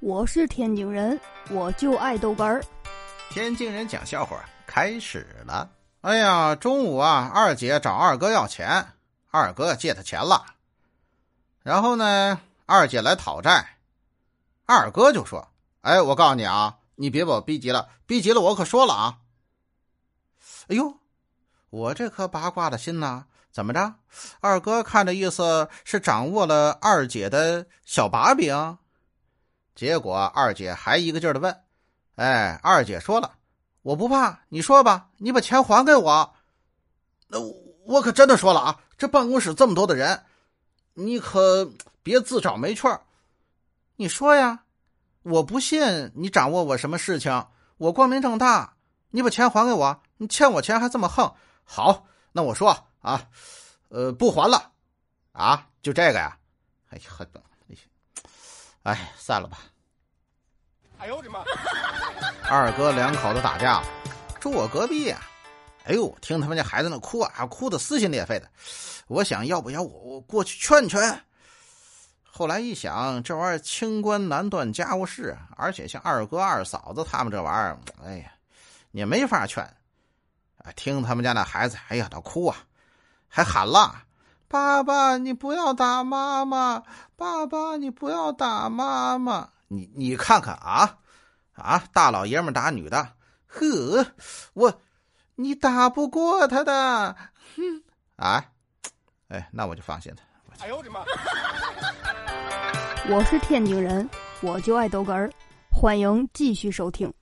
我是天津人，我就爱豆干儿。天津人讲笑话开始了。哎呀，中午啊，二姐找二哥要钱，二哥借他钱了。然后呢，二姐来讨债，二哥就说：“哎，我告诉你啊，你别把我逼急了，逼急了我可说了啊。”哎呦，我这颗八卦的心呐，怎么着？二哥看这意思是掌握了二姐的小把柄。结果二姐还一个劲儿的问：“哎，二姐说了，我不怕，你说吧，你把钱还给我。那我可真的说了啊，这办公室这么多的人，你可别自找没趣儿。你说呀，我不信你掌握我什么事情，我光明正大，你把钱还给我，你欠我钱还这么横。好，那我说啊，呃，不还了，啊，就这个呀。哎呀，哎，散了吧。哎呦我的妈！二哥两口子打架了，住我隔壁呀。哎呦，听他们家孩子那哭啊，哭的撕心裂肺的。我想要不要我我过去劝劝？后来一想，这玩意儿清官难断家务事，而且像二哥二嫂子他们这玩意儿，哎呀，也没法劝。啊，听他们家那孩子，哎呀，他哭啊，还喊了：“爸爸，你不要打妈妈！爸爸，你不要打妈妈！”你你看看啊，啊，大老爷们打女的，呵，我你打不过他的，哼，啊，哎，那我就放心了。哎呦我的妈！我是天津人，我就爱逗哏儿，欢迎继续收听。